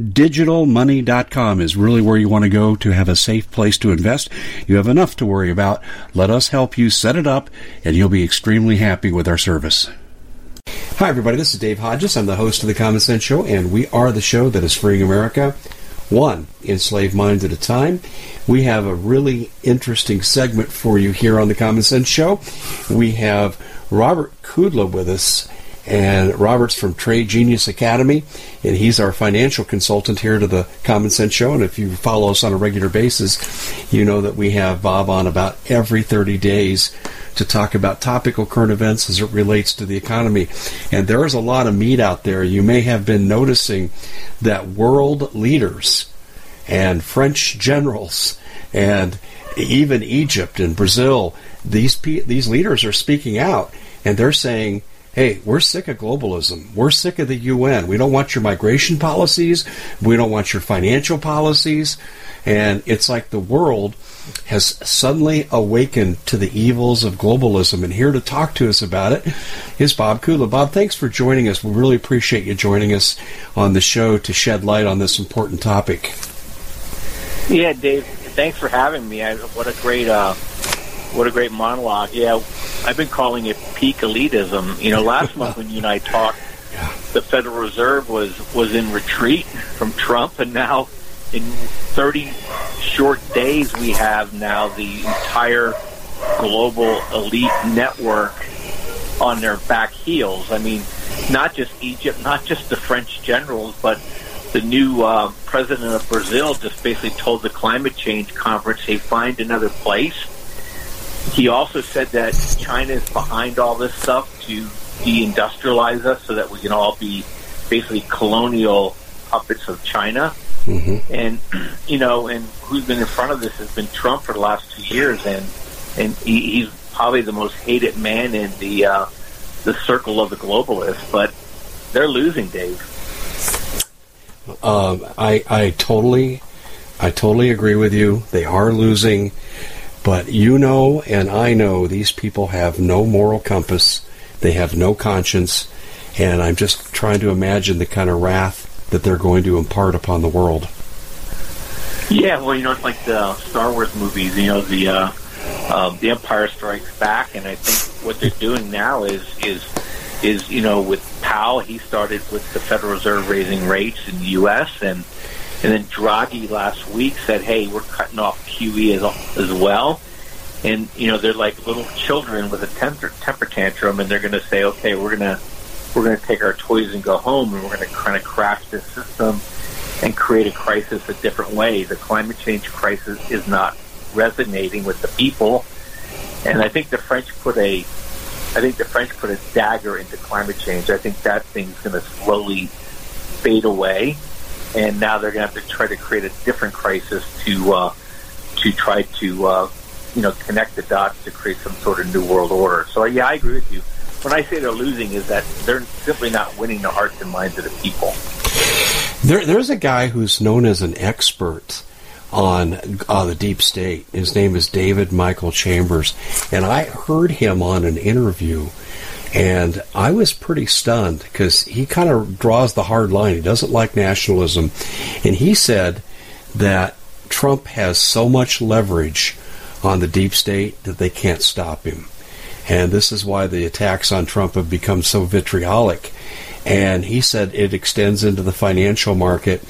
MyDigitalMoney.com is really where you want to go to have a safe place to invest. You have enough to worry about. Let us help you set it up, and you'll be extremely happy with our service. Hi, everybody. This is Dave Hodges. I'm the host of The Common Sense Show, and we are the show that is freeing America one enslaved mind at a time. We have a really interesting segment for you here on the Common Sense Show. We have Robert Kudla with us, and Robert's from Trade Genius Academy, and he's our financial consultant here to the Common Sense Show. And if you follow us on a regular basis, you know that we have Bob on about every 30 days to talk about topical current events as it relates to the economy. And there is a lot of meat out there. You may have been noticing that world leaders and French generals and even Egypt and Brazil, these these leaders are speaking out and they're saying hey, we're sick of globalism. We're sick of the UN. We don't want your migration policies. We don't want your financial policies. And it's like the world has suddenly awakened to the evils of globalism. And here to talk to us about it is Bob Kudla. Bob, thanks for joining us. We really appreciate you joining us on the show to shed light on this important topic. Yeah, Dave, thanks for having me. I, what a great uh, what a great monologue. Yeah, I've been calling it peak elitism. You know, last month when you and I talked, the Federal Reserve was was in retreat from Trump, and now in 30 short days we have now the entire global elite network on their back heels. I mean, not just Egypt, not just the French generals, but the new uh, president of Brazil just basically told the climate change conference, "Hey, find another place." He also said that China is behind all this stuff to deindustrialize us, so that we can all be basically colonial puppets of China. Mm-hmm. And you know, and who's been in front of this has been Trump for the last two years, and and he, he's probably the most hated man in the uh, the circle of the globalists. But they're losing, Dave. Um, I I totally I totally agree with you. They are losing, but you know and I know these people have no moral compass. They have no conscience, and I'm just trying to imagine the kind of wrath that they're going to impart upon the world. Yeah, well, you know, it's like the Star Wars movies. You know, the uh, uh, the Empire Strikes Back, and I think what they're doing now is is is you know with Powell, he started with the Federal Reserve raising rates in the U.S. and and then Draghi last week said, "Hey, we're cutting off QE as as well." And you know they're like little children with a temper, temper tantrum, and they're going to say, "Okay, we're going to we're going to take our toys and go home, and we're going to kind of crash this system and create a crisis a different way. The climate change crisis is not resonating with the people, And I think the French put a, I think the French put a dagger into climate change. I think that thing's going to slowly fade away, and now they're going to have to try to create a different crisis to uh, to try to uh, you know connect the dots to create some sort of new world order. So yeah, I agree with you. When I say they're losing, is that they're simply not winning the hearts and minds of the people. There, there's a guy who's known as an expert on uh, the deep state. His name is David Michael Chambers, and I heard him on an interview, and I was pretty stunned because he kind of draws the hard line. He doesn't like nationalism, and he said that Trump has so much leverage on the deep state that they can't stop him. And this is why the attacks on Trump have become so vitriolic. And he said it extends into the financial market.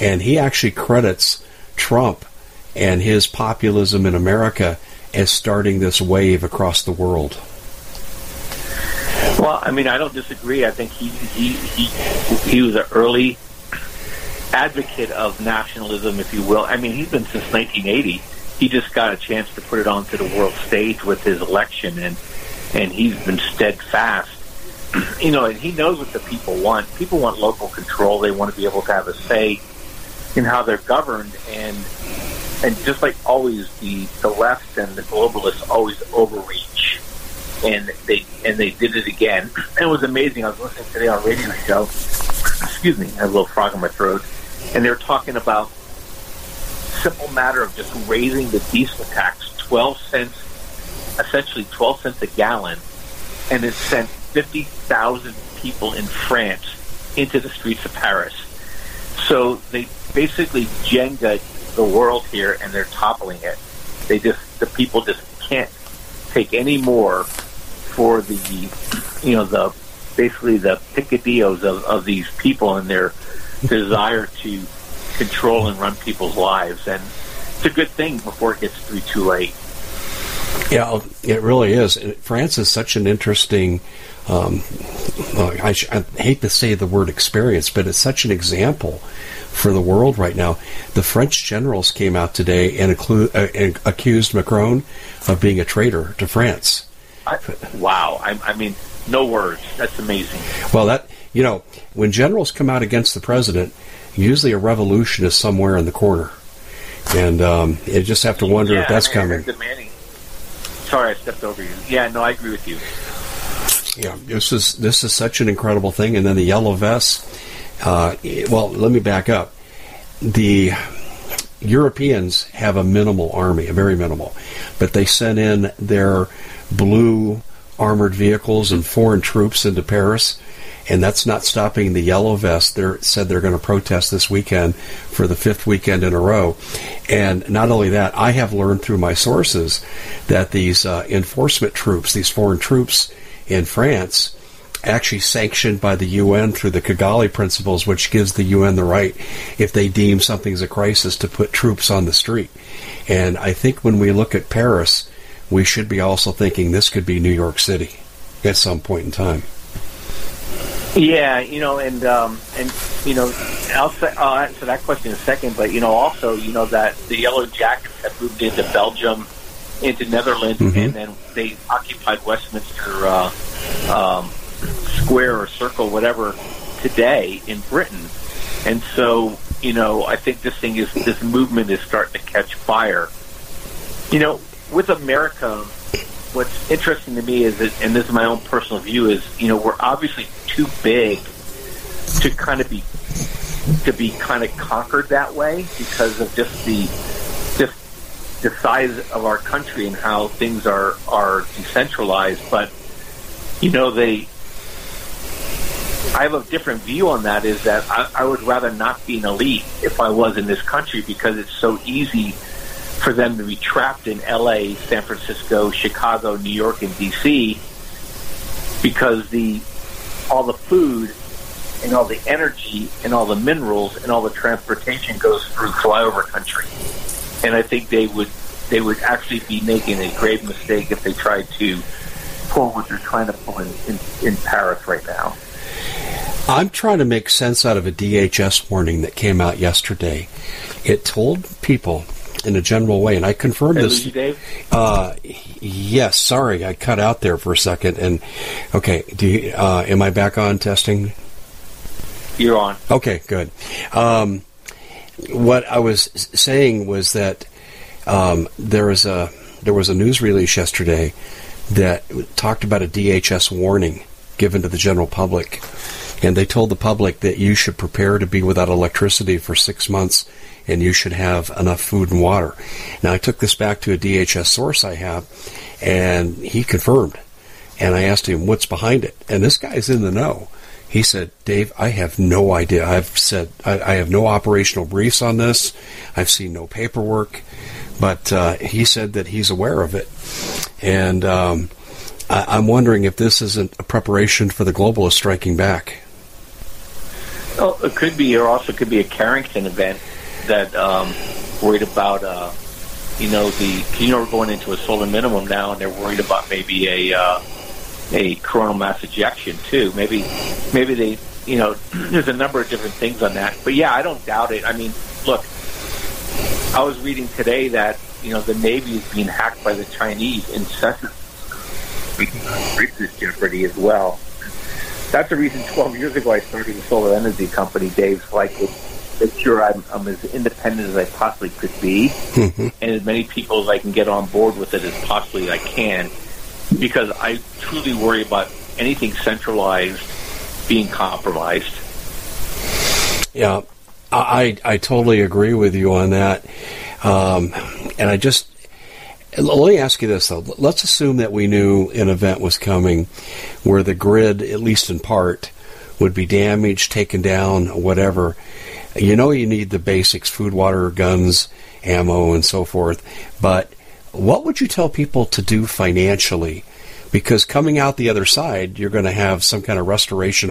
And he actually credits Trump and his populism in America as starting this wave across the world. Well, I mean, I don't disagree. I think he he he, he was an early advocate of nationalism, if you will. I mean, he's been since 1980. He just got a chance to put it onto the world stage with his election, and and he's been steadfast. You know, and he knows what the people want. People want local control. They want to be able to have a say in how they're governed and and just like always the the left and the globalists always overreach and they and they did it again. And it was amazing. I was listening today on radio show. Excuse me i have a little frog in my throat. And they were talking about simple matter of just raising the diesel tax 12 cents essentially 12 cents a gallon and it sent 50,000 people in france into the streets of paris. So they basically Jenga the world here, and they're toppling it. They just the people just can't take any more for the you know the basically the picadillos of, of these people and their desire to control and run people's lives, and it's a good thing before it gets to be too late. Yeah, it really is. France is such an interesting. Um, I, I, hate to say the word experience, but it's such an example for the world right now. The French generals came out today and, include, uh, and accused Macron of being a traitor to France. I, wow! I, I mean, no words. That's amazing. Well, that you know, when generals come out against the president, usually a revolution is somewhere in the corner, and um, you just have to wonder yeah, if that's coming. Sorry, I stepped over you. Yeah, no, I agree with you. Yeah, this is this is such an incredible thing, and then the yellow vests. Uh, well, let me back up. The Europeans have a minimal army, a very minimal, but they sent in their blue armored vehicles and foreign troops into Paris, and that's not stopping the yellow vest. They said they're going to protest this weekend for the fifth weekend in a row. And not only that, I have learned through my sources that these uh, enforcement troops, these foreign troops in France, actually sanctioned by the UN through the Kigali principles, which gives the UN the right, if they deem something's a crisis, to put troops on the street. And I think when we look at Paris, we should be also thinking this could be New York City at some point in time. Yeah, you know, and um, and you know, I'll, say, I'll answer that question in a second. But you know, also, you know that the Yellow Jackets have moved into Belgium, into Netherlands, Mhm. and then they occupied Westminster uh, um, Square or Circle, whatever, today in Britain. And so, you know, I think this thing is this movement is starting to catch fire. You know, with America, what's interesting to me is that, and this is my own personal view, is you know we're obviously too big to kind of be to be kind of conquered that way because of just the just the size of our country and how things are are decentralized. But you know they. I have a different view on that. Is that I, I would rather not be an elite if I was in this country because it's so easy for them to be trapped in L.A., San Francisco, Chicago, New York, and D.C. because the all the food and all the energy and all the minerals and all the transportation goes through flyover country. And I think they would they would actually be making a grave mistake if they tried to pull what they're trying to pull in, in, in Paris right now. I'm trying to make sense out of a DHS warning that came out yesterday. It told people in a general way, and I confirmed this. Dave? Uh, yes, sorry, I cut out there for a second. And okay, do you, uh, am I back on testing? You're on. Okay, good. Um, what I was saying was that um, there was a there was a news release yesterday that talked about a DHS warning given to the general public, and they told the public that you should prepare to be without electricity for six months, and you should have enough food and water. Now I took this back to a DHS source I have, and he confirmed. And I asked him what's behind it, and this guy's in the know. He said, Dave, I have no idea. I've said, I, I have no operational briefs on this. I've seen no paperwork. But uh, he said that he's aware of it. And um, I, I'm wondering if this isn't a preparation for the globalists striking back. Oh, it could be, or also could be a Carrington event that um, worried about, uh, you know, the you know we're going into a solar minimum now, and they're worried about maybe a uh, a coronal mass ejection too. Maybe maybe they, you know, there's a number of different things on that. But yeah, I don't doubt it. I mean, look, I was reading today that you know the Navy is being hacked by the Chinese incessantly. Increases jeopardy as well that's the reason 12 years ago I started a solar energy company, Dave, so I could make sure I'm, I'm as independent as I possibly could be Mhm. and as many people as I can get on board with it as possibly I can because I truly worry about anything centralized being compromised. Yeah, I I totally agree with you on that. Um, and I just let me ask you this though. Let's assume that we knew an event was coming where the grid, at least in part, would be damaged, taken down, whatever. You know, you need the basics: food, water, guns, ammo, and so forth. But what would you tell people to do financially? Because coming out the other side, you're going to have some kind of restoration.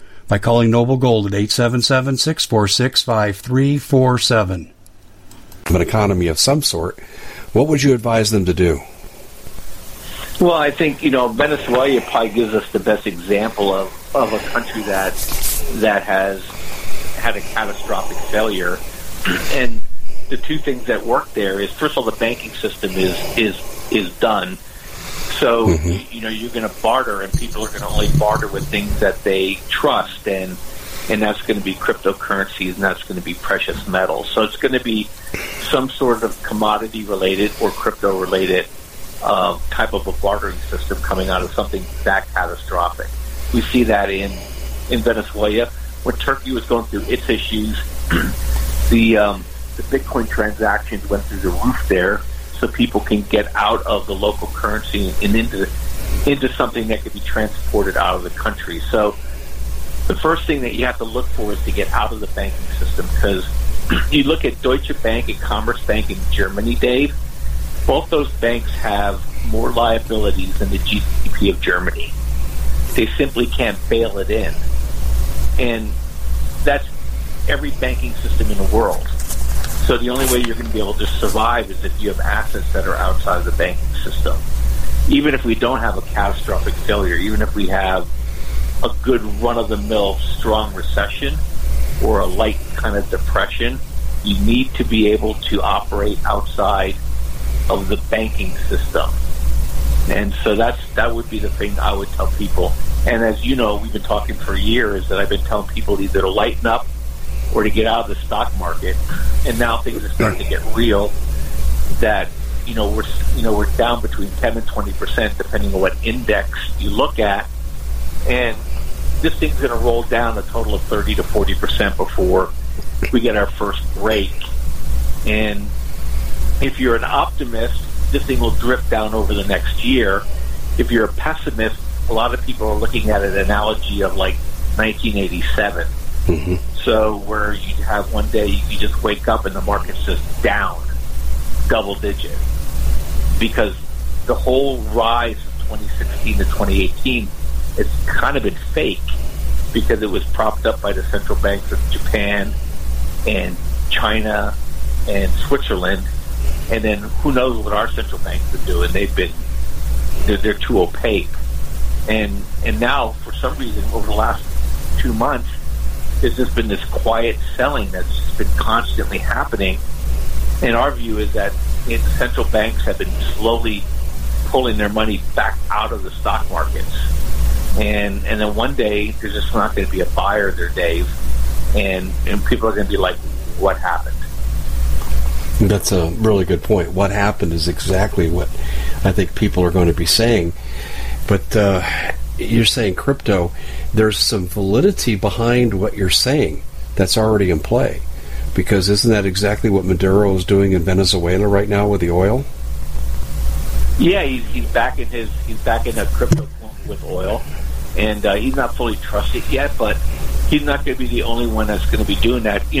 by calling Noble Gold at 877 646 5347. an economy of some sort, what would you advise them to do? Well, I think you know Venezuela probably gives us the best example of, of a country that that has had a catastrophic failure, and the two things that work there is first of all the banking system is is is done. So Mhm. you know you're going to barter, and people are going to only barter with things that they trust, and and that's going to be cryptocurrencies, and that's going to be precious metals. So it's going to be some sort of commodity related or crypto related uh, type of a bartering system coming out of something that catastrophic. We see that in in Venezuela when Turkey was going through its issues. the um, the Bitcoin transactions went through the roof there, so people can get out of the local currency and into into something that could be transported out of the country. So the first thing that you have to look for is to get out of the banking system because you look at Deutsche Bank and Commerzbank in Germany, Dave. Both those banks have more liabilities than the GDP of Germany. They simply can't bail it in, and that's every banking system in the world. So the only way you're going to be able to survive is if you have assets that are outside of the banking system. Even if we don't have a catastrophic failure, even if we have a good run-of-the-mill strong recession or a light kind of depression, you need to be able to operate outside of the banking system. And so that's that would be the thing I would tell people. And as you know, we've been talking for years that I've been telling people either to lighten up or to get out of the stock market. And now things are starting to get real. That you know we're you know we're down between ten and twenty percent depending on what index you look at, and this thing's going to roll down a total of thirty to forty percent before we get our first break. And if you're an optimist, this thing will drift down over the next year. If you're a pessimist, a lot of people are looking at an analogy of like 1987. hmm So where you have one day you just wake up and the market's just down double digit because the whole rise from 2016 to 2018, it's kind of been fake because it was propped up by the central banks of Japan and China and Switzerland. And then who knows what our central banks are doing? They've been they're, they're too opaque. And and now for some reason over the last two months, there's just been this quiet selling that's just been constantly happening. And our view is that central banks have been slowly pulling their money back out of the stock markets. And and then one day there's just not going to be a buyer there, Dave, and and people are going to be like, "What happened?" That's a really good point. What happened is exactly what I think people are going to be saying. But uh, you're saying crypto, there's some validity behind what you're saying that's already in play. Because isn't that exactly what Maduro is doing in Venezuela right now with the oil? Yeah, he's, he's back in his he's back in a crypto with oil, and uh, he's not fully trusted yet, but he's not going to be the only one that's going to be doing that. You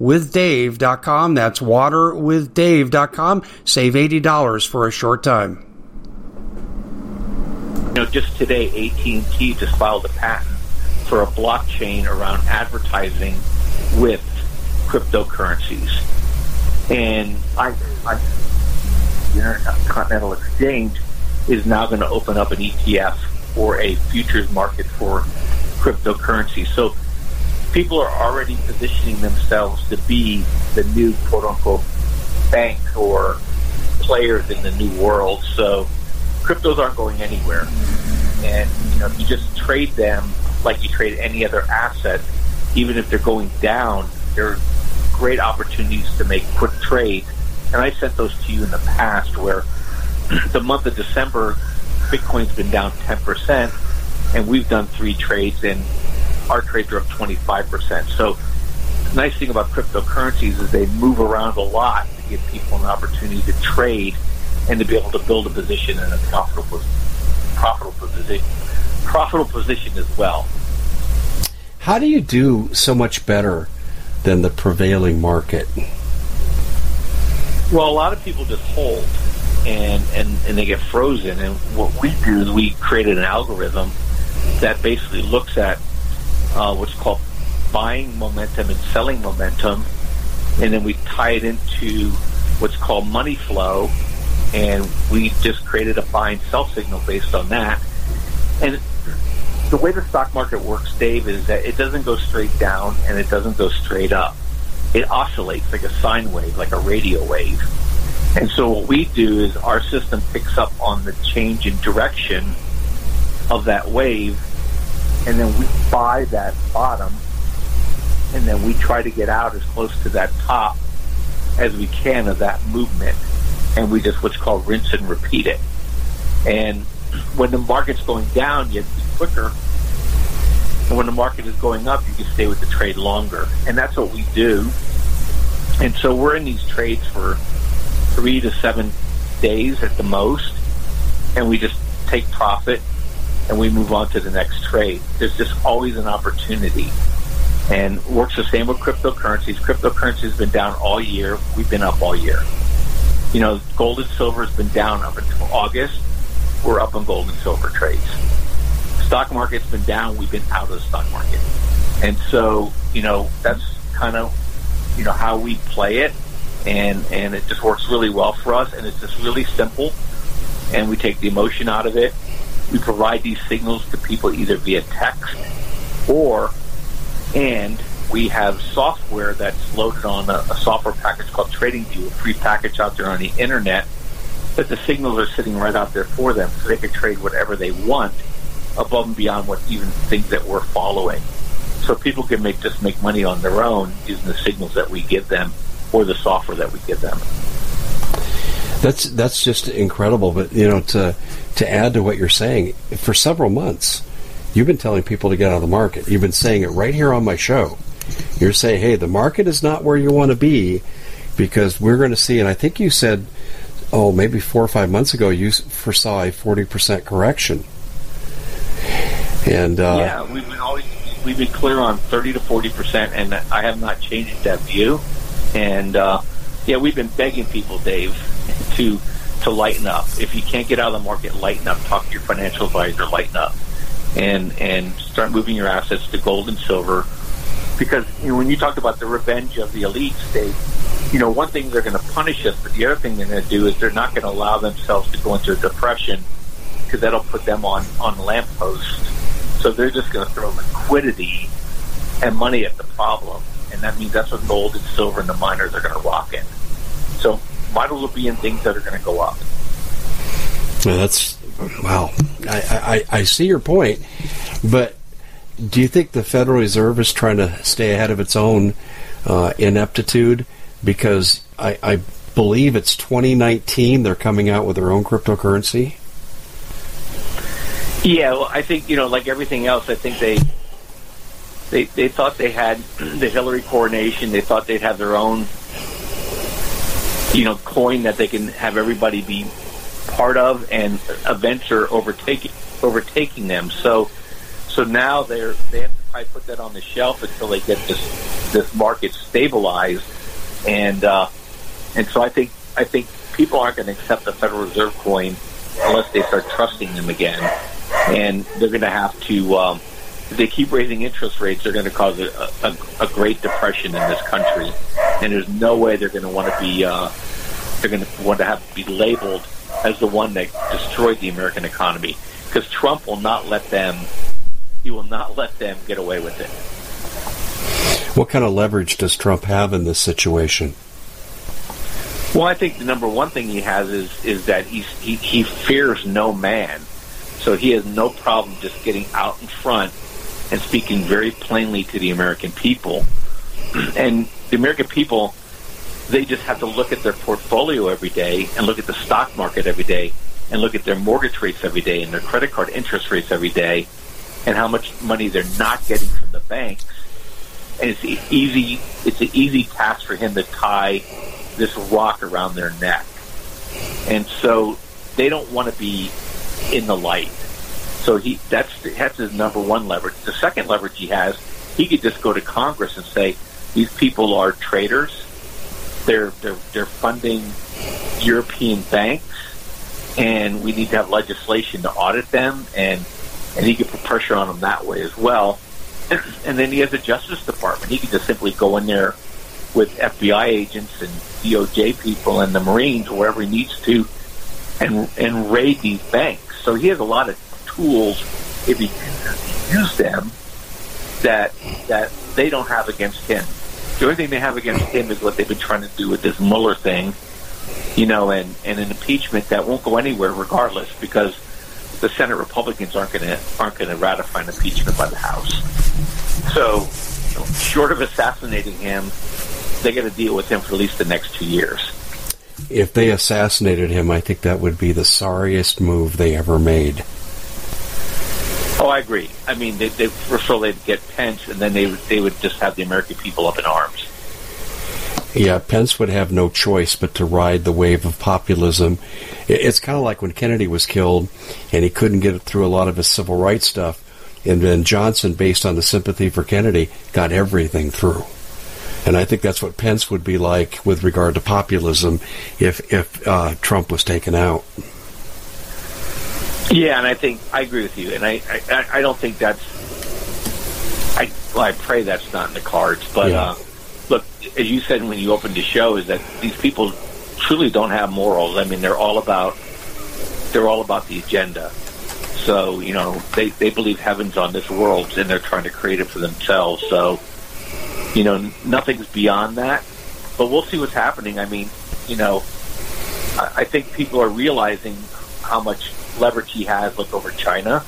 waterwithdave.com. That's waterwithdave.com. Save $80 for a short time. You know, just today, AT&T just filed a patent for a blockchain around advertising with cryptocurrencies. And I, I the Intercontinental Exchange is now going to open up an ETF or a futures market for cryptocurrency. So people are already positioning themselves to be the new quote unquote bank or players in the new world. So cryptos aren't going anywhere. And you know, if you just trade them like you trade any other asset, even if they're going down, there are great opportunities to make quick trades. And I sent those to you in the past where the month of December, Bitcoin's been down 10%, and we've done three trades, and our trades are up 25%. So the nice thing about cryptocurrencies is they move around a lot to give people an opportunity to trade and to be able to build a position in a profitable, profitable position, profitable position as well. How do you do so much better than the prevailing market? Well, a lot of people just hold and, and, and they get frozen. And what we do is we created an algorithm that basically looks at uh, what's called buying momentum and selling momentum, and then we tie it into what's called money flow, and we just created a buy and sell signal based on that. And the way the stock market works, Dave, is that it doesn't go straight down and it doesn't go straight up. It oscillates like a sine wave, like a radio wave. And so what we do is our system picks up on the change in direction of that wave, and then we buy that bottom, and then we try to get out as close to that top as we can of that movement, and we just what's called rinse and repeat it. And when the market's going down, you have to be quicker. And when the market is going up, you can stay with the trade longer. And that's what we do. And so we're in these trades for three to seven days at the most. And we just take profit and we move on to the next trade. There's just always an opportunity. And works the same with cryptocurrencies. Cryptocurrency has been down all year. We've been up all year. You know, gold and silver has been down up until August we're up on gold and silver trades. Stock market's been down, we've been out of the stock market. And so, you know, that's kind of, you know, how we play it. And, and it just works really well for us. And it's just really simple. And we take the emotion out of it. We provide these signals to people either via text or, and we have software that's loaded on a, a software package called TradingView, a free package out there on the internet that the signals are sitting right out there for them, so they can trade whatever they want above and beyond what even things that we're following. So people can make just make money on their own using the signals that we give them or the software that we give them. That's that's just incredible. But you know, to to add to what you're saying, for several months, you've been telling people to get out of the market. You've been saying it right here on my show. You're saying, hey, the market is not where you want to be because we're going to see. And I think you said oh, maybe four or five months ago, you foresaw a 40% correction. And uh, yeah, we've been always we've been clear on 30 to 40 percent, and I have not changed that view. And uh, yeah, we've been begging people, Dave, to to lighten up. If you can't get out of the market, lighten up. Talk to your financial advisor, lighten up, and and start moving your assets to gold and silver. Because you know, when you talk about the revenge of the elites, Dave, you know, one thing they're going to punish us, but the other thing they're going to do is they're not going to allow themselves to go into a depression because that'll put them on on lampposts. So they're just going to throw liquidity and money at the problem, and that means that's what gold and silver and the miners are going to rock in. So might as well be in things that are going to go up. Well, that's wow. I, I I see your point, but do you think the Federal Reserve is trying to stay ahead of its own uh, ineptitude? because I, I believe it's 2019 they're coming out with their own cryptocurrency. Yeah, well, I think you know, like everything else, I think they they they thought they had the Hillary coronation. They thought they'd have their own, you know, coin that they can have everybody be part of, and events are overtaking overtaking them. So, so now they're they have to probably put that on the shelf until they get this this market stabilized and uh, and so I think I think people aren't going to accept the Federal Reserve coin unless they start trusting them again, and they're going to have to. Um, if they keep raising interest rates, they're going to cause a, a, a great depression in this country, and there's no way they're going to want to be. Uh, they're going to want to have to be labeled as the one that destroyed the American economy because Trump will not let them. He will not let them get away with it. What kind of leverage does Trump have in this situation? Well, I think the number one thing he has is is that he's, he he fears no man, so he has no problem just getting out in front and speaking very plainly to the American people. And the American people, they just have to look at their portfolio every day and look at the stock market every day and look at their mortgage rates every day and their credit card interest rates every day and how much money they're not getting from the banks and it's easy. It's an easy task for him to tie this rock around their neck, and so they don't want to be in the light. So he that's that's his number one leverage. The second leverage he has, he could just go to Congress and say, "These people are traitors. They're they're they're funding European banks, and we need to have legislation to audit them." And and he could put pressure on them that way as well. And then he has a Justice Department. He could just simply go in there with FBI agents and DOJ people and the Marines wherever he needs to, and and raid these banks. So he has a lot of tools if he use them that that they don't have against him. The only thing they have against him is what they've been trying to do with this Mueller thing, you know, and and an impeachment that won't go anywhere regardless because the Senate Republicans aren't going to aren't to ratify an impeachment by the House. So, short of assassinating him, they got to deal with him for at least the next two years. If they assassinated him, I think that would be the sorriest move they ever made. Oh, I agree. I mean, they, they first of all they'd get Pence, and then they they would just have the American people up in arms. Yeah, Pence would have no choice but to ride the wave of populism. It's kind of like when Kennedy was killed, and he couldn't get through a lot of his civil rights stuff, and then Johnson, based on the sympathy for Kennedy, got everything through. And I think that's what Pence would be like with regard to populism if if uh, Trump was taken out. Yeah, and I think I agree with you, and I I, I don't think that's. I well, I pray that's not in the cards, but yeah. uh, look, as you said when you opened the show, is that these people truly don't have morals. I mean, they're all about they're all about the agenda. So you know, they they believe heaven's on this world, and they're trying to create it for themselves. So you know, nothing's beyond that. But we'll see what's happening. I mean, you know, I, I think people are realizing how much leverage he has, look over China,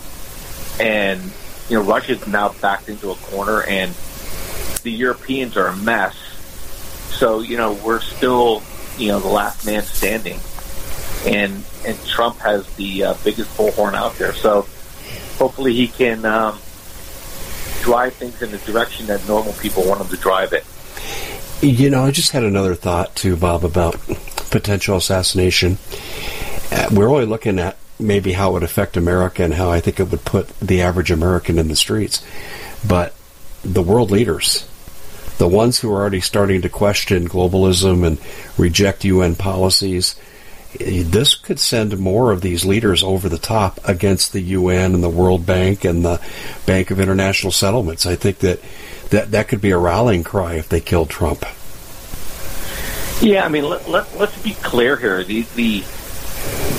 and you know, Russia's now backed into a corner, and the Europeans are a mess. So you know, we're still you know the last man standing, and and Trump has the uh, biggest bullhorn out there. So hopefully he can. Um, drive things in the direction that normal people want them to drive it. You know, I just had another thought too, Bob, about potential assassination. Uh, we're only looking at maybe how it would affect America and how I think it would put the average American in the streets. But the world leaders, the ones who are already starting to question globalism and reject UN policies, this could send more of these leaders over the top against the UN and the World Bank and the Bank of International Settlements. I think that that, that could be a rallying cry if they killed Trump. Yeah, I mean, let, let, us be clear here. The, the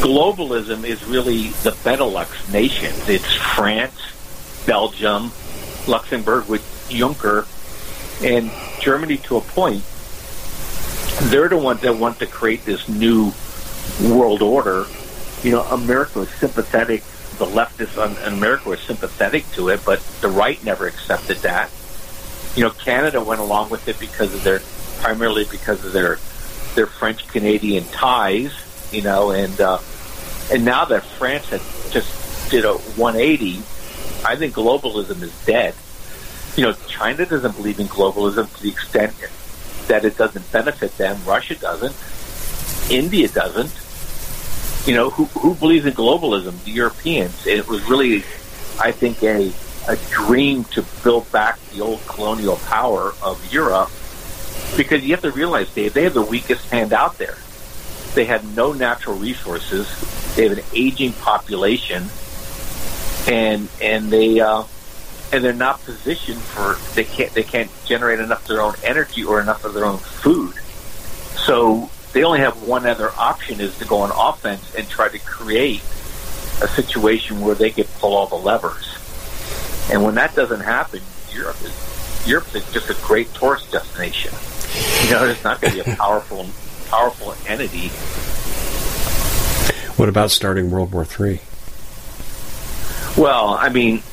globalism is really the Benelux nations. It's France, Belgium, Luxembourg with Juncker, and Germany to a point. They're the ones that want to create this new world order, you know, America was sympathetic. The leftists in America were sympathetic to it, but the right never accepted that. You know, Canada went along with it because of their, primarily because of their, their French Canadian ties. You know, and uh, and now that France had just did a 180, I think globalism is dead. You know, China doesn't believe in globalism to the extent that it doesn't benefit them. Russia doesn't. India doesn't. You know, who, who believes in globalism? The Europeans. It was really, I think, a, a dream to build back the old colonial power of Europe because you have to realize, Dave, they have the weakest hand out there. They had no natural resources. They have an aging population, and and they uh, and they're not positioned for they can't they can't generate enough of their own energy or enough of their own food. So they only have one other option is to go on offense and try to create a situation where they can pull all the levers. And when that doesn't happen, Europe is Europe is just a great tourist destination. You know, it's not going to be a powerful powerful entity. What about starting World War Three? Well, I mean,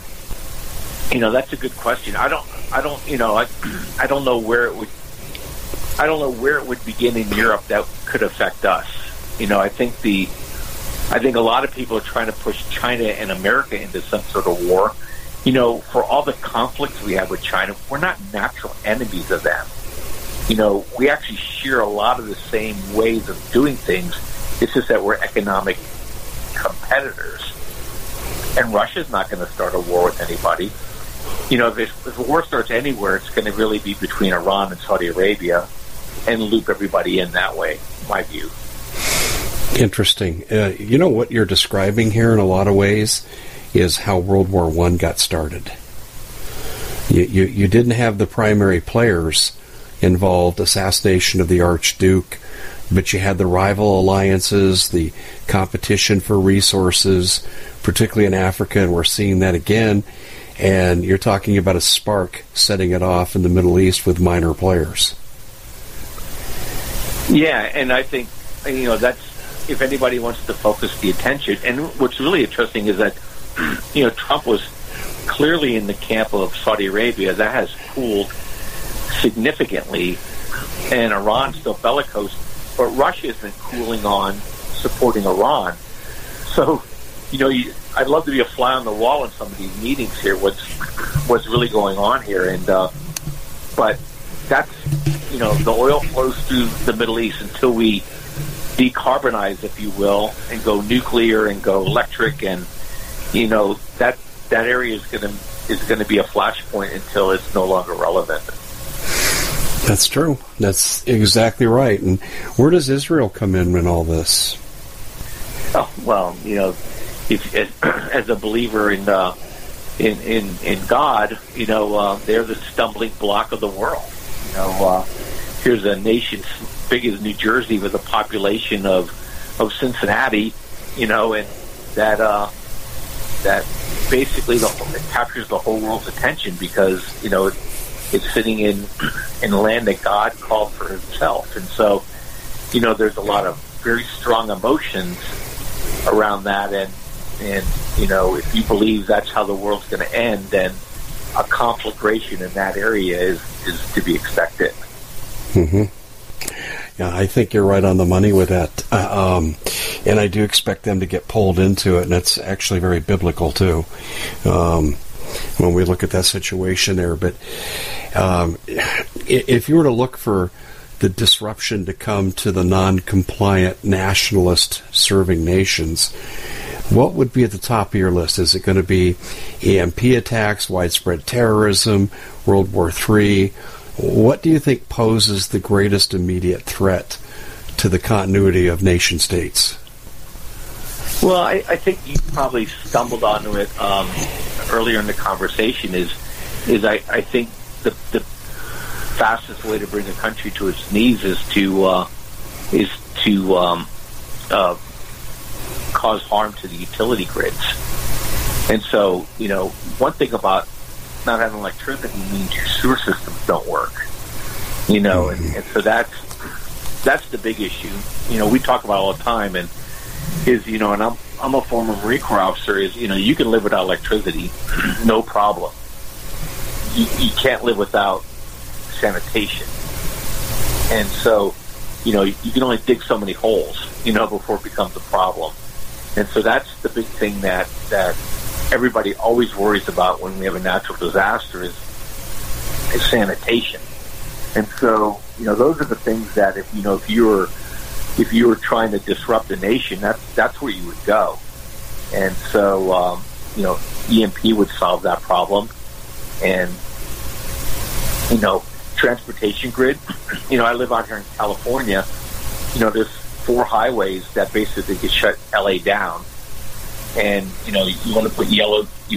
you know, that's a good question. I don't, I don't, you know, I, I don't know where it would I don't know where it would begin in Europe that could affect us. You know, I think the I think a lot of people are trying to push China and America into some sort of war. You know, for all the conflicts we have with China, we're not natural enemies of them. You know, we actually share a lot of the same ways of doing things. It's just that we're economic competitors. And Russia's not going to start a war with anybody. You know, if, if a war starts anywhere, it's going to really be between Iran and Saudi Arabia and loop everybody in that way. My view. Interesting. Uh, you know what you're describing here in a lot of ways is how World War One got started. You, you, you didn't have the primary players involved, assassination of the Archduke, but you had the rival alliances, the competition for resources, particularly in Africa, and we're seeing that again. And you're talking about a spark setting it off in the Middle East with minor players. Yeah, and I think you know that's if anybody wants to focus the attention. And what's really interesting is that you know Trump was clearly in the camp of Saudi Arabia. That has cooled significantly, and Iran's still bellicose. But Russia has been cooling on supporting Iran. So, you know, you, I'd love to be a fly on the wall in some of these meetings here. What's what's really going on here? And uh, but that's you know the oil flows through the Middle East until we decarbonize, if you will, and go nuclear and go electric, and you know that that area is going to is going to be a flashpoint until it's no longer relevant. That's true. That's exactly right. And where does Israel come in in all this? Oh well, you know, if as a believer in uh, in, in in God, you know, uh, they're the stumbling block of the world. You know, uh, here's a nation as big as New Jersey with a population of of Cincinnati, you know, and that uh, that basically the whole, it captures the whole world's attention because you know it's sitting in in land that God called for Himself, and so you know there's a lot of very strong emotions around that, and and you know if you believe that's how the world's going to end, then a conflagration in that area is is to be expected. Mm-hmm. Yeah, I think you're right on the money with that. Uh, um, and I do expect them to get pulled into it, and it's actually very biblical too. Um, when we look at that situation there, but um, if you were to look for the disruption to come to the non-compliant nationalist serving nations, what would be at the top of your list? Is it going to be EMP attacks, widespread terrorism, World War III? What do you think poses the greatest immediate threat to the continuity of nation states? Well, I, I think you probably stumbled onto it um, earlier in the conversation. Is is I, I think the the fastest way to bring a country to its knees is to uh, is to um, uh, cause harm to the utility grids. And so, you know, one thing about not having electricity means your sewer systems don't work. You know, and, and so that's that's the big issue. You know, we talk about all the time, and is you know, and I'm I'm a former Marine Corps officer. Is you know, you can live without electricity, no problem. You, you can't live without sanitation, and so you know, you can only dig so many holes, you know, before it becomes a problem. And so that's the big thing that that everybody always worries about when we have a natural disaster is, is sanitation. And so, you know, those are the things that if you know if you were if you were trying to disrupt a nation, that's that's where you would go. And so, um, you know, EMP would solve that problem, and you know, transportation grid. You know, I live out here in California. You know, there's four highways that basically could shut LA down, and you know, you want to put yellow. You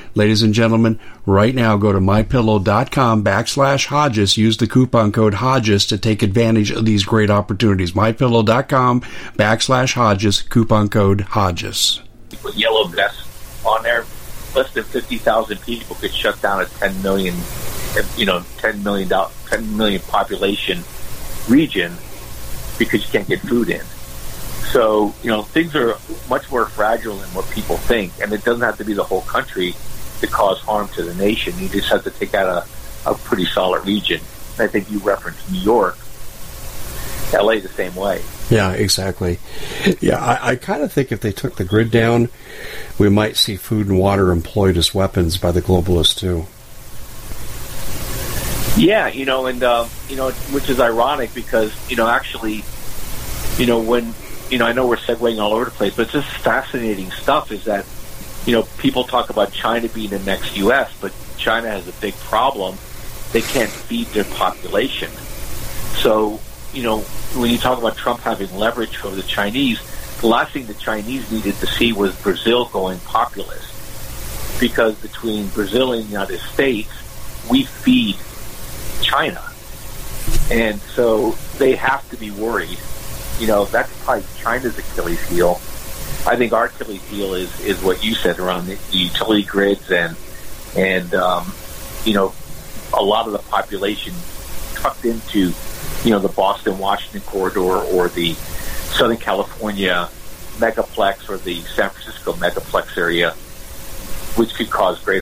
Ladies and gentlemen, right now go to mypillow.com backslash Hodges. Use the coupon code Hodges to take advantage of these great opportunities. Mypillow.com backslash Hodges, coupon code Hodges. Put yellow vests on there. Less than 50,000 people could shut down a 10 million, you know, 10 million, 10 million population region because you can't get food in. So, you know, things are much more fragile than what people think, and it doesn't have to be the whole country to cause harm to the nation. You just have to take out a, a pretty solid region. I think you referenced New York. LA the same way. Yeah, exactly. Yeah, I, I kind of think if they took the grid down, we might see food and water employed as weapons by the globalists too. Yeah, you know, and uh, you know, which is ironic because you know, actually, you know, when you know, I know we're segueing all over the place, but it's just fascinating stuff. Is that you know people talk about China being the next U.S., but China has a big problem. They can't feed their population. So you know, when you talk about Trump having leverage over the Chinese, the last thing the Chinese needed to see was Brazil going populist. Because between Brazil and the United States, we feed China. And so they have to be worried. You know, that's probably China's Achilles heel. I think our Achilles heel is, is what you said around the, utility grids and, and, um, you know, a lot of the population tucked into you know, the Boston Washington corridor or the Southern California megaplex or the San Francisco megaplex area, which could cause great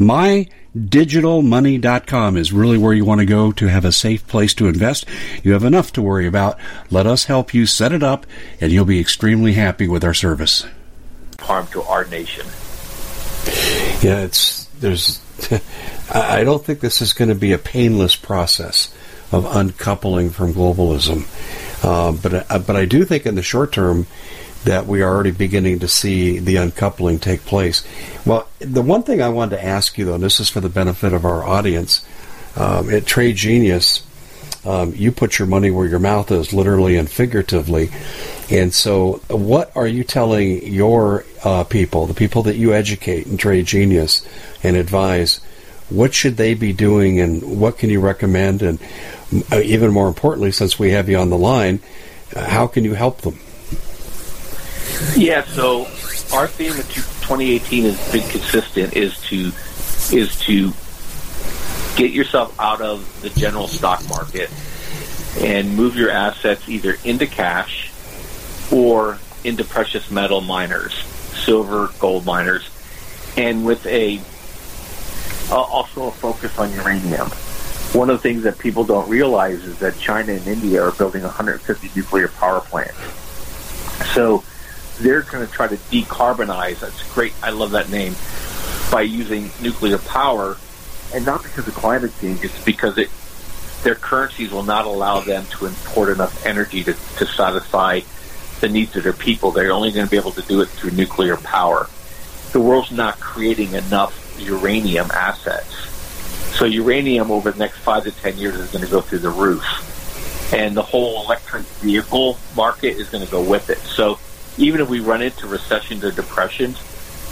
MyDigitalMoney.com is really where you want to go to have a safe place to invest. You have enough to worry about. Let us help you set it up, and you'll be extremely happy with our service. Harm to our nation. Yeah, it's there's. I don't think this is going to be a painless process of uncoupling from globalism. Uh, but uh, but I do think in the short term that we are already beginning to see the uncoupling take place. Well, the one thing I wanted to ask you though, and this is for the benefit of our audience, um, at Trade Genius, um, you put your money where your mouth is, literally and figuratively. And so, what are you telling your uh, people, the people that you educate in Trade Genius and advise? What should they be doing, and what can you recommend? And uh, even more importantly, since we have you on the line, uh, how can you help them? Yeah, so our theme of 2018 has been consistent is to is to get yourself out of the general stock market and move your assets either into cash or into precious metal miners, silver, gold miners, and with a uh, also a focus on uranium one of the things that people don't realize is that China and India are building 150 nuclear power plants. So they're going to try to decarbonize. That's great. I love that name. By using nuclear power, and not because of climate change, it's because it their currencies will not allow them to import enough energy to, to satisfy the needs of their people. They're only going to be able to do it through nuclear power. The world's not creating enough uranium assets so uranium over the next five to ten years is going to go through the roof, and the whole electric vehicle market is going to go with it. So even if we run into recessions or depressions,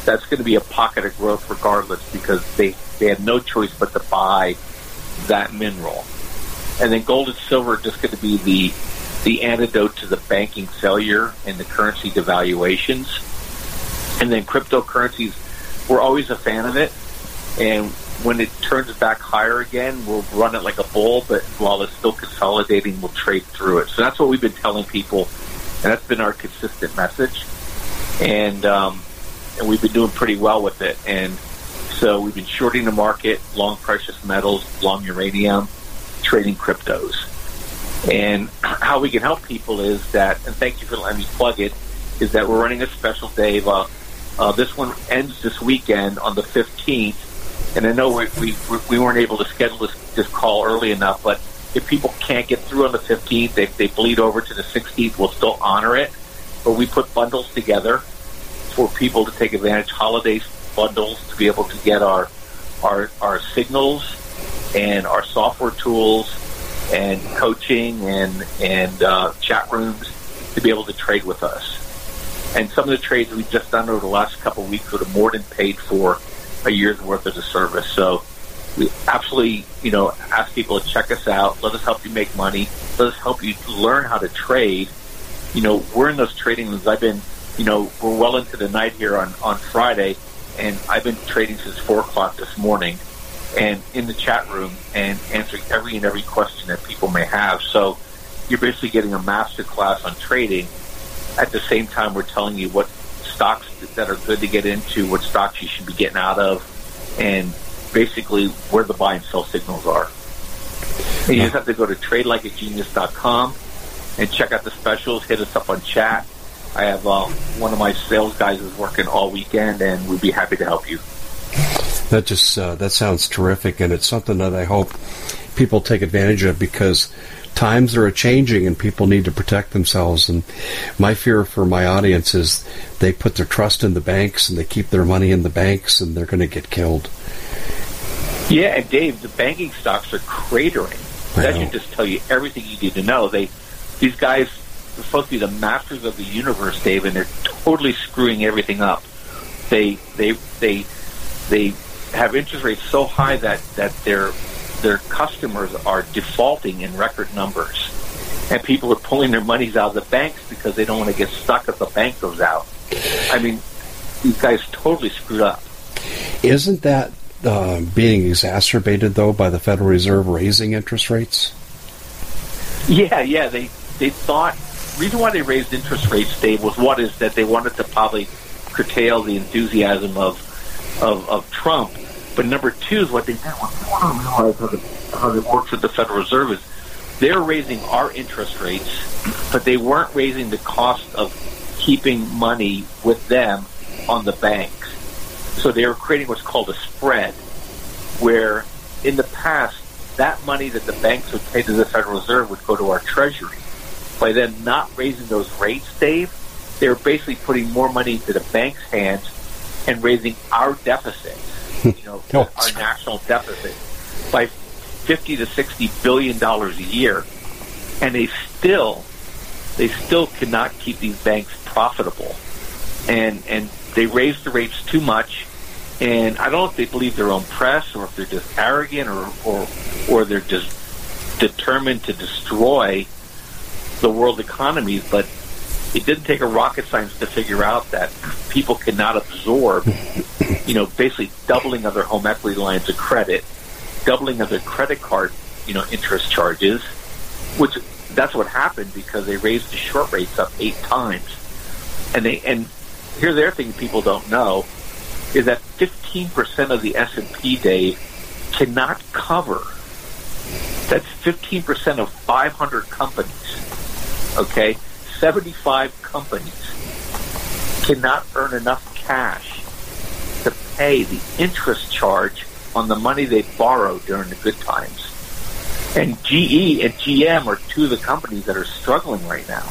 that's going to be a pocket of growth regardless because they they have no choice but to buy that mineral. And then gold and silver are just going to be the the antidote to the banking failure and the currency devaluations. And then cryptocurrencies, we're always a fan of it. And when it turns back higher again, we'll run it like a bull, but while it's still consolidating, we'll trade through it. So that's what we've been telling people, and that's been our consistent message. And um, and we've been doing pretty well with it. And so we've been shorting the market, long precious metals, long uranium, trading cryptos. And how we can help people is that, and thank you for letting me plug it, is that we're running a special day. Uh, uh, this one ends this weekend on the 15th and I know we, we, we weren't able to schedule this, this call early enough, but if people can't get through on the 15th, they, they bleed over to the 16th, we'll still honor it. But we put bundles together for people to take advantage, holiday bundles to be able to get our, our, our signals and our software tools and coaching and, and uh, chat rooms to be able to trade with us. And some of the trades we've just done over the last couple of weeks would have more than paid for a year's worth of the service. So we absolutely, you know, ask people to check us out. Let us help you make money. Let us help you learn how to trade. You know, we're in those trading rooms. I've been, you know, we're well into the night here on, on Friday, and I've been trading since 4 o'clock this morning and in the chat room and answering every and every question that people may have. So you're basically getting a master class on trading. At the same time, we're telling you what stocks that are good to get into, what stocks you should be getting out of, and basically where the buy and sell signals are. And you just have to go to tradelikeagenius.com and check out the specials. Hit us up on chat. I have uh, one of my sales guys is working all weekend, and we'd be happy to help you. That just uh, that sounds terrific, and it's something that I hope people take advantage of because times are changing and people need to protect themselves. And my fear for my audience is they put their trust in the banks and they keep their money in the banks, and they're going to get killed. Yeah, and Dave, the banking stocks are cratering. That should just tell you everything you need to know. They, these guys are supposed to be the masters of the universe, Dave, and they're totally screwing everything up. They, they, they, they have interest rates so high that that their their customers are defaulting in record numbers, and people are pulling their monies out of the banks because they don't want to get stuck if the bank goes out. I mean, these guys totally screwed up. Isn't that uh, being exacerbated though by the Federal Reserve raising interest rates? Yeah, yeah. They they thought reason why they raised interest rates, Dave, was one is that they wanted to probably curtail the enthusiasm of of, of Trump. But number two is what they did. What they want to realize how, the, how it works with the Federal Reserve is they're raising our interest rates, but they weren't raising the cost of keeping money with them on the banks. So they were creating what's called a spread, where in the past, that money that the banks would pay to the Federal Reserve would go to our Treasury. By them not raising those rates, Dave, they were basically putting more money into the bank's hands and raising our deficit, you know, oh, our national deficit by 50 to 60 billion dollars a year, and they still they still cannot keep these banks profitable, and and they raise the rates too much, and I don't know if they believe their own press or if they're just arrogant or or or they're just determined to destroy the world economies, but it didn't take a rocket science to figure out that people cannot absorb, you know, basically doubling of their home equity lines of credit, doubling of their credit card, you know, interest charges, which that's what happened because they raised the short rates up eight times. And they and here's the other thing people don't know is that 15% of the S&P day cannot cover. That's 15% of 500 companies. Okay? 75 companies cannot earn enough cash to pay the interest charge on the money they borrowed during the good times. And GE and GM are two of the companies that are struggling right now.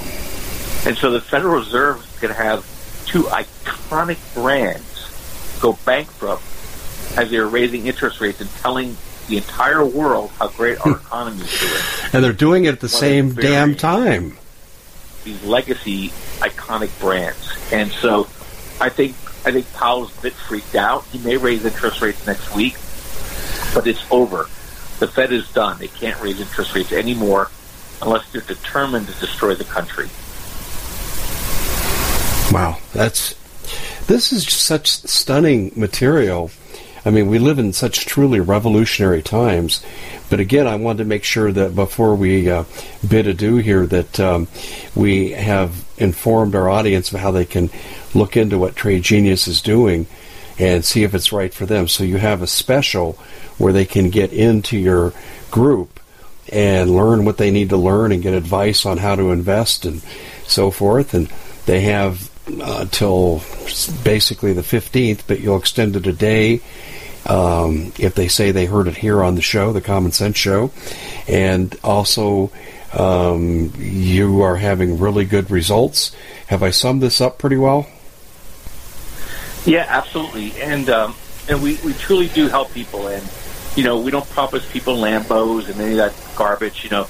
And so the Federal Reserve could have two iconic brands go bankrupt as they're raising interest rates and telling the entire world how great our economy is doing. And they're doing it at the same damn time these legacy iconic brands. And so I think I think Powell's a bit freaked out. He may raise interest rates next week, but it's over. The Fed is done. They can't raise interest rates anymore unless they're determined to destroy the country. Wow, that's this is such stunning material. I mean, we live in such truly revolutionary times. But again, I wanted to make sure that before we uh, bid adieu here, that um, we have informed our audience of how they can look into what Trade Genius is doing and see if it's right for them. So you have a special where they can get into your group and learn what they need to learn and get advice on how to invest and so forth. And they have uh, till basically the 15th, but you'll extend it a day um, if they say they heard it here on the show, the Common Sense Show, and also um, you are having really good results. Have I summed this up pretty well? Yeah, absolutely, and um, and we, we truly do help people, and you know we don't promise people Lambos and any of that garbage. You know,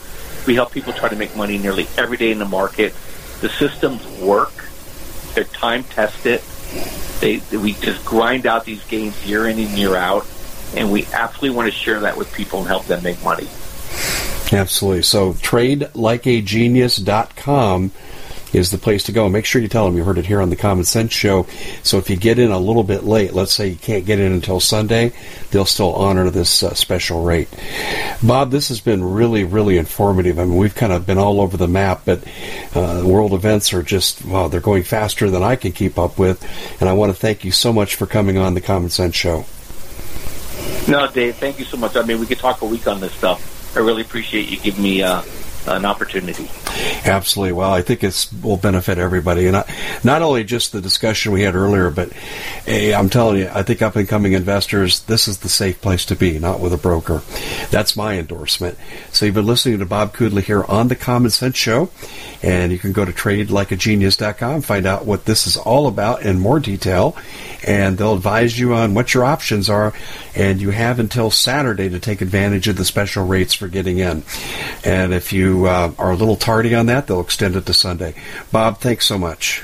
we help people try to make money nearly every day in the market. The systems work; they're time tested. They, we just grind out these games year in and year out, and we absolutely want to share that with people and help them make money. Absolutely. So tradelikeagenius.com is the place to go. Make sure you tell them you heard it here on the Common Sense Show. So if you get in a little bit late, let's say you can't get in until Sunday, they'll still honor this uh, special rate. Bob, this has been really, really informative. I mean, we've kind of been all over the map, but uh, world events are just, wow, they're going faster than I can keep up with. And I want to thank you so much for coming on the Common Sense Show. No, Dave, thank you so much. I mean, we could talk a week on this stuff. I really appreciate you giving me uh, an opportunity. Absolutely. Well, I think it will benefit everybody, and not, not only just the discussion we had earlier, but hey, I'm telling you, I think up and coming investors, this is the safe place to be, not with a broker. That's my endorsement. So you've been listening to Bob Kudla here on the Common Sense Show, and you can go to tradelikeagenius.com, find out what this is all about in more detail, and they'll advise you on what your options are, and you have until Saturday to take advantage of the special rates for getting in. And if you uh, are a little tardy on that, they'll extend it to Sunday. Bob, thanks so much.